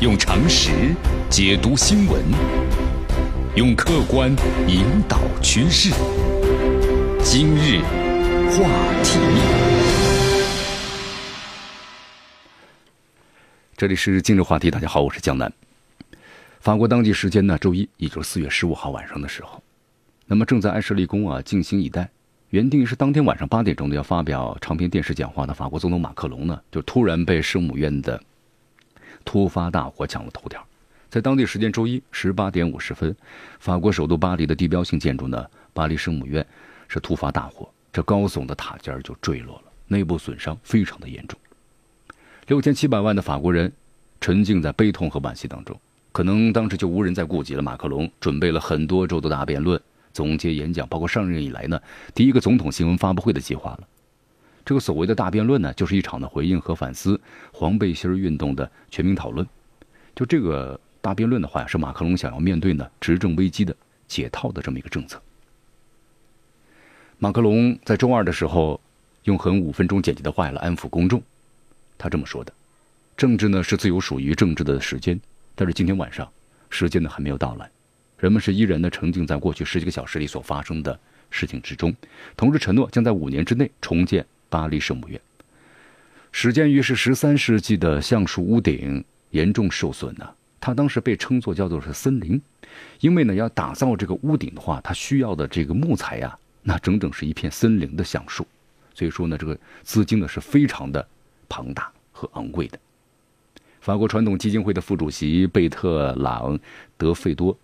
用常识解读新闻，用客观引导趋势。今日话题，这里是今日话题。大家好，我是江南。法国当地时间呢，周一，也就是四月十五号晚上的时候，那么正在爱舍利宫啊静心以待，原定是当天晚上八点钟的要发表长篇电视讲话的法国总统马克龙呢，就突然被圣母院的。突发大火抢了头条，在当地时间周一十八点五十分，法国首都巴黎的地标性建筑呢，巴黎圣母院是突发大火，这高耸的塔尖就坠落了，内部损伤非常的严重。六千七百万的法国人沉浸在悲痛和惋惜当中，可能当时就无人再顾及了。马克龙准备了很多周的大辩论、总结演讲，包括上任以来呢第一个总统新闻发布会的计划了。这个所谓的大辩论呢，就是一场的回应和反思黄背心运动的全民讨论。就这个大辩论的话呀，是马克龙想要面对呢执政危机的解套的这么一个政策。马克龙在周二的时候，用很五分钟简洁的话来安抚公众。他这么说的：“政治呢是自由属于政治的时间，但是今天晚上时间呢还没有到来，人们是依然的沉浸在过去十几个小时里所发生的事情之中，同时承诺将在五年之内重建。”巴黎圣母院始建于是十三世纪的橡树屋顶严重受损呢，它当时被称作叫做是森林，因为呢要打造这个屋顶的话，它需要的这个木材呀，那整整是一片森林的橡树，所以说呢这个资金呢是非常的庞大和昂贵的。法国传统基金会的副主席贝特朗德费多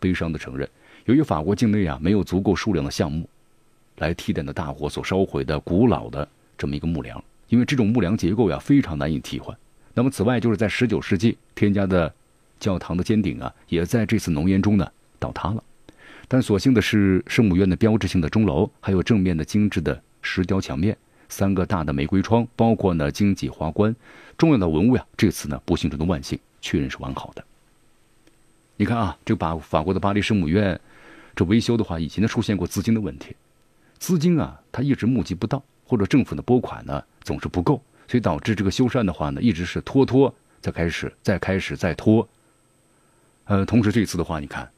悲伤的承认，由于法国境内啊没有足够数量的项目。来替代的大火所烧毁的古老的这么一个木梁，因为这种木梁结构呀非常难以替换。那么此外，就是在十九世纪添加的教堂的尖顶啊，也在这次浓烟中呢倒塌了。但所幸的是，圣母院的标志性的钟楼，还有正面的精致的石雕墙面，三个大的玫瑰窗，包括呢荆棘花冠，重要的文物呀，这次呢不幸中的万幸，确认是完好的。你看啊，这个把法国的巴黎圣母院这维修的话，以前呢出现过资金的问题。资金啊，他一直募集不到，或者政府的拨款呢总是不够，所以导致这个修缮的话呢，一直是拖拖再开始，再开始再拖。呃，同时这次的话，你看，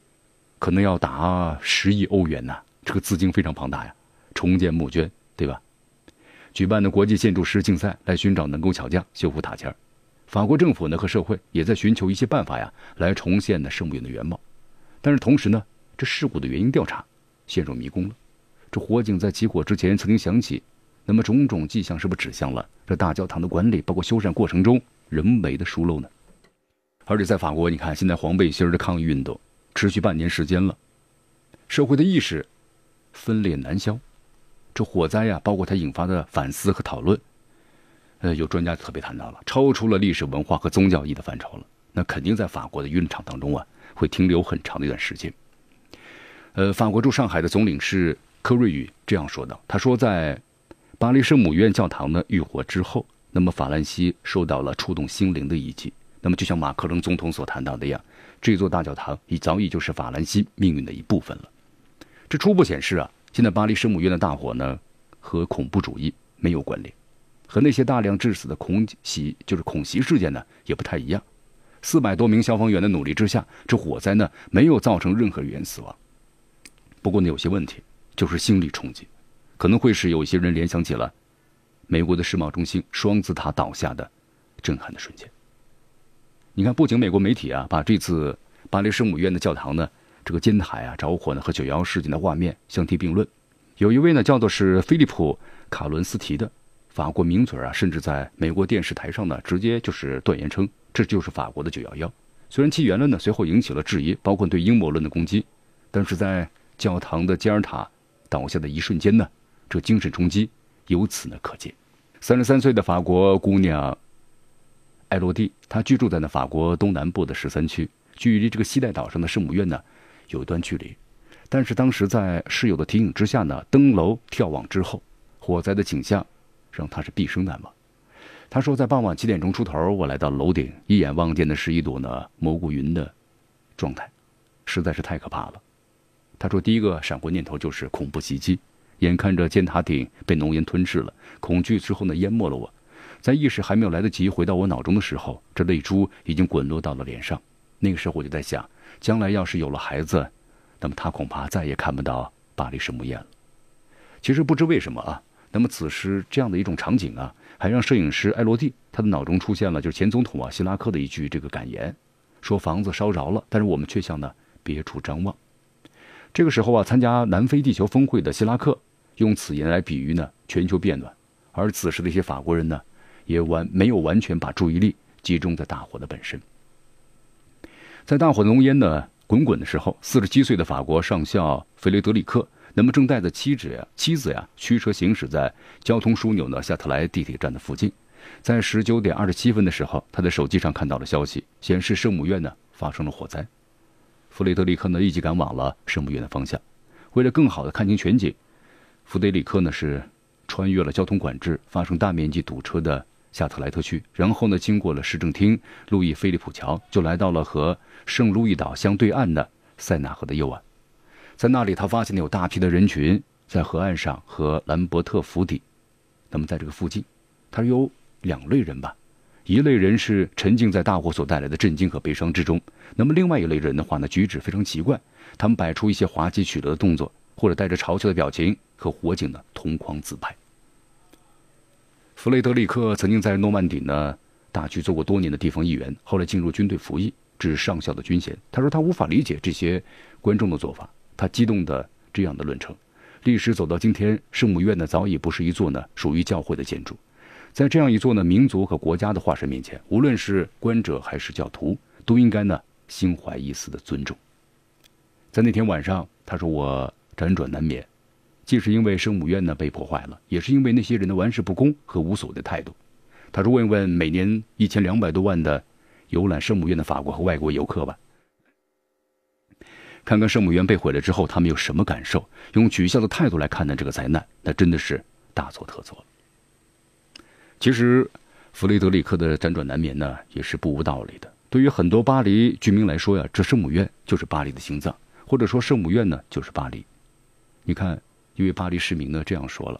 可能要达十亿欧元呐，这个资金非常庞大呀，重建募捐，对吧？举办的国际建筑师竞赛来寻找能够巧匠修复塔尖儿法国政府呢和社会也在寻求一些办法呀，来重现呢圣母院的原貌。但是同时呢，这事故的原因调查陷入迷宫了。这火警在起火之前曾经响起，那么种种迹象是不是指向了这大教堂的管理，包括修缮过程中人为的疏漏呢？而且在法国，你看现在黄背心的抗议运动持续半年时间了，社会的意识分裂难消。这火灾呀，包括它引发的反思和讨论，呃，有专家特别谈到了，超出了历史文化和宗教意义的范畴了。那肯定在法国的舆论场当中啊，会停留很长的一段时间。呃，法国驻上海的总领事。柯瑞宇这样说道：“他说，在巴黎圣母院教堂呢遇火之后，那么法兰西受到了触动心灵的一击。那么，就像马克龙总统所谈到的样，这座大教堂已早已就是法兰西命运的一部分了。这初步显示啊，现在巴黎圣母院的大火呢和恐怖主义没有关联，和那些大量致死的恐袭就是恐袭事件呢也不太一样。四百多名消防员的努力之下，这火灾呢没有造成任何人员死亡。不过呢，有些问题。”就是心理冲击，可能会使有些人联想起了美国的世贸中心双子塔倒下的震撼的瞬间。你看，不仅美国媒体啊把这次巴黎圣母院的教堂呢这个尖塔啊着火呢和九幺事件的画面相提并论，有一位呢叫做是菲利普卡伦斯提的法国名嘴啊，甚至在美国电视台上呢直接就是断言称这就是法国的九幺幺。虽然其言论呢随后引起了质疑，包括对阴谋论的攻击，但是在教堂的尖塔。倒下的一瞬间呢，这精神冲击由此呢可见。三十三岁的法国姑娘艾洛蒂，她居住在呢法国东南部的十三区，距离这个西带岛上的圣母院呢有一段距离。但是当时在室友的提醒之下呢，登楼眺望之后，火灾的景象让她是毕生难忘。她说，在傍晚七点钟出头，我来到楼顶，一眼望见的是一朵呢蘑菇云的状态，实在是太可怕了。他说：“第一个闪过念头就是恐怖袭击，眼看着尖塔顶被浓烟吞噬了，恐惧之后呢淹没了我。在意识还没有来得及回到我脑中的时候，这泪珠已经滚落到了脸上。那个时候我就在想，将来要是有了孩子，那么他恐怕再也看不到巴黎圣母院了。其实不知为什么啊，那么此时这样的一种场景啊，还让摄影师艾罗蒂他的脑中出现了就是前总统啊希拉克的一句这个感言，说房子烧着了，但是我们却向呢别处张望。这个时候啊，参加南非地球峰会的希拉克用此言来比喻呢全球变暖，而此时的一些法国人呢，也完没有完全把注意力集中在大火的本身。在大火浓烟呢滚滚的时候，四十七岁的法国上校弗雷德里克，那么正带着妻子呀妻子呀驱车行驶在交通枢纽的夏特莱地铁站的附近，在十九点二十七分的时候，他的手机上看到了消息，显示圣母院呢发生了火灾。弗雷德里克呢，立即赶往了圣母院的方向。为了更好的看清全景，弗雷德里克呢是穿越了交通管制、发生大面积堵车的夏特莱特区，然后呢经过了市政厅、路易菲利普桥，就来到了和圣路易岛相对岸的塞纳河的右岸。在那里，他发现了有大批的人群在河岸上和兰伯特府邸。那么，在这个附近，他有两类人吧。一类人是沉浸在大火所带来的震惊和悲伤之中，那么另外一类人的话呢，举止非常奇怪，他们摆出一些滑稽取乐的动作，或者带着嘲笑的表情，和火警呢同框自拍。弗雷德里克曾经在诺曼底呢大区做过多年的地方议员，后来进入军队服役，至上校的军衔。他说他无法理解这些观众的做法，他激动的这样的论称：历史走到今天，圣母院呢早已不是一座呢属于教会的建筑。在这样一座呢民族和国家的化身面前，无论是观者还是教徒，都应该呢心怀一丝的尊重。在那天晚上，他说我辗转难眠，既是因为圣母院呢被破坏了，也是因为那些人的玩世不恭和无所谓的态度。他说问问每年一千两百多万的游览圣母院的法国和外国游客吧，看看圣母院被毁了之后，他们有什么感受？用取笑的态度来看待这个灾难，那真的是大错特错了。其实，弗雷德里克的辗转难眠呢，也是不无道理的。对于很多巴黎居民来说呀，这圣母院就是巴黎的心脏，或者说圣母院呢就是巴黎。你看，一位巴黎市民呢这样说了，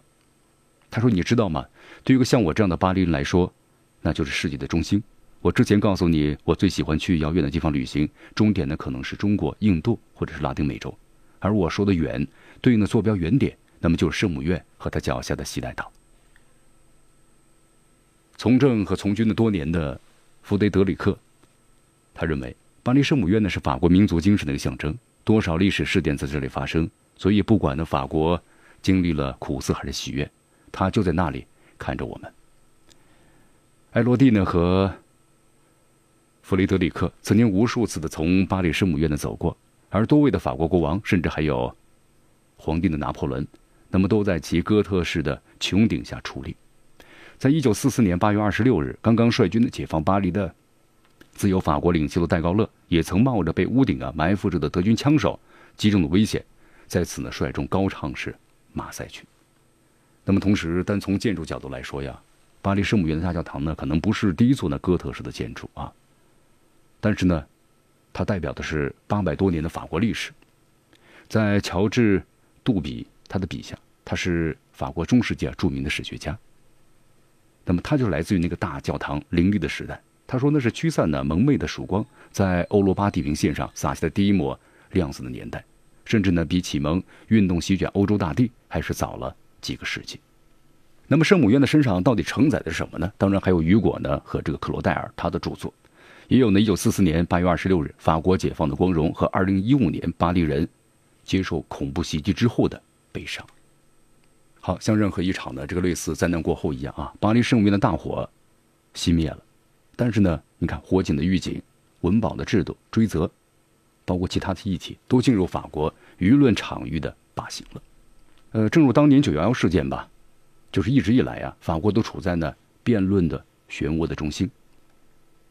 他说：“你知道吗？对于一个像我这样的巴黎人来说，那就是世界的中心。我之前告诉你，我最喜欢去遥远的地方旅行，终点呢可能是中国、印度或者是拉丁美洲。而我说的远，对应的坐标原点，那么就是圣母院和他脚下的西奈岛。”从政和从军的多年的弗雷德里克，他认为巴黎圣母院呢是法国民族精神的一个象征，多少历史事件在这里发生，所以不管呢法国经历了苦涩还是喜悦，他就在那里看着我们。艾洛蒂呢和弗雷德里克曾经无数次的从巴黎圣母院的走过，而多位的法国国王，甚至还有皇帝的拿破仑，那么都在其哥特式的穹顶下矗立。在一九四四年八月二十六日，刚刚率军的解放巴黎的自由法国领袖的戴高乐，也曾冒着被屋顶啊埋伏着的德军枪手击中的危险，在此呢率众高唱是马赛曲。那么同时，单从建筑角度来说呀，巴黎圣母院的大教堂呢，可能不是第一座呢哥特式的建筑啊，但是呢，它代表的是八百多年的法国历史。在乔治·杜比他的笔下，他是法国中世纪著名的史学家。那么，它就是来自于那个大教堂林立的时代。他说，那是驱散了蒙昧的曙光，在欧罗巴地平线上洒下的第一抹亮色的年代，甚至呢，比启蒙运动席卷欧洲大地还是早了几个世纪。那么，圣母院的身上到底承载的是什么呢？当然还有雨果呢和这个克罗代尔他的著作，也有呢，一九四四年八月二十六日法国解放的光荣和二零一五年巴黎人接受恐怖袭击之后的悲伤。好像任何一场的这个类似灾难过后一样啊，巴黎圣母院的大火熄灭了，但是呢，你看火警的预警、文保的制度、追责，包括其他的议题，都进入法国舆论场域的靶心了。呃，正如当年九幺幺事件吧，就是一直以来啊，法国都处在呢辩论的漩涡的中心。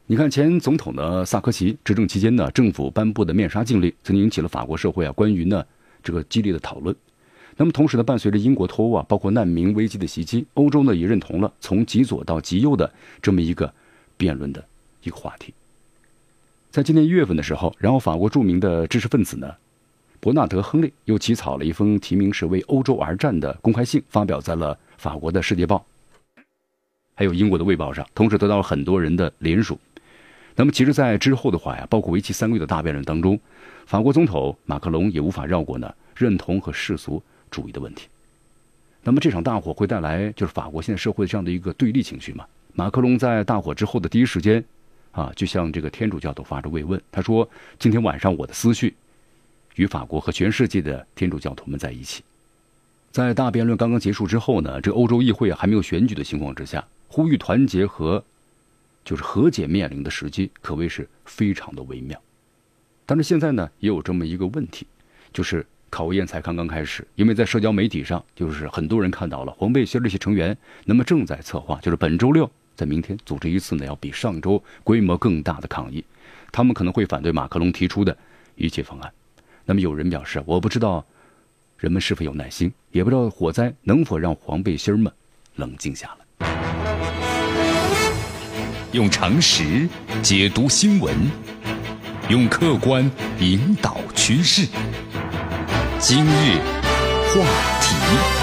你看前总统的萨科齐执政期间呢，政府颁布的面纱禁令，曾经引起了法国社会啊关于呢这个激烈的讨论。那么同时呢，伴随着英国脱欧啊，包括难民危机的袭击，欧洲呢也认同了从极左到极右的这么一个辩论的一个话题。在今年一月份的时候，然后法国著名的知识分子呢，伯纳德·亨利又起草了一封题名是“为欧洲而战”的公开信，发表在了法国的《世界报》。还有英国的《卫报》上，同时得到了很多人的联署。那么，其实，在之后的话呀，包括为期三个月的大辩论当中，法国总统马克龙也无法绕过呢认同和世俗主义的问题。那么，这场大火会带来就是法国现在社会这样的一个对立情绪嘛？马克龙在大火之后的第一时间，啊，就向这个天主教徒发着慰问，他说：“今天晚上我的思绪与法国和全世界的天主教徒们在一起。”在大辩论刚刚结束之后呢，这欧洲议会还没有选举的情况之下，呼吁团结和。就是和解面临的时机可谓是非常的微妙，但是现在呢也有这么一个问题，就是考验才刚刚开始，因为在社交媒体上，就是很多人看到了黄背心这些成员，那么正在策划，就是本周六在明天组织一次呢要比上周规模更大的抗议，他们可能会反对马克龙提出的一切方案。那么有人表示，我不知道人们是否有耐心，也不知道火灾能否让黄背心们冷静下来。用常识解读新闻，用客观引导趋势。今日话题。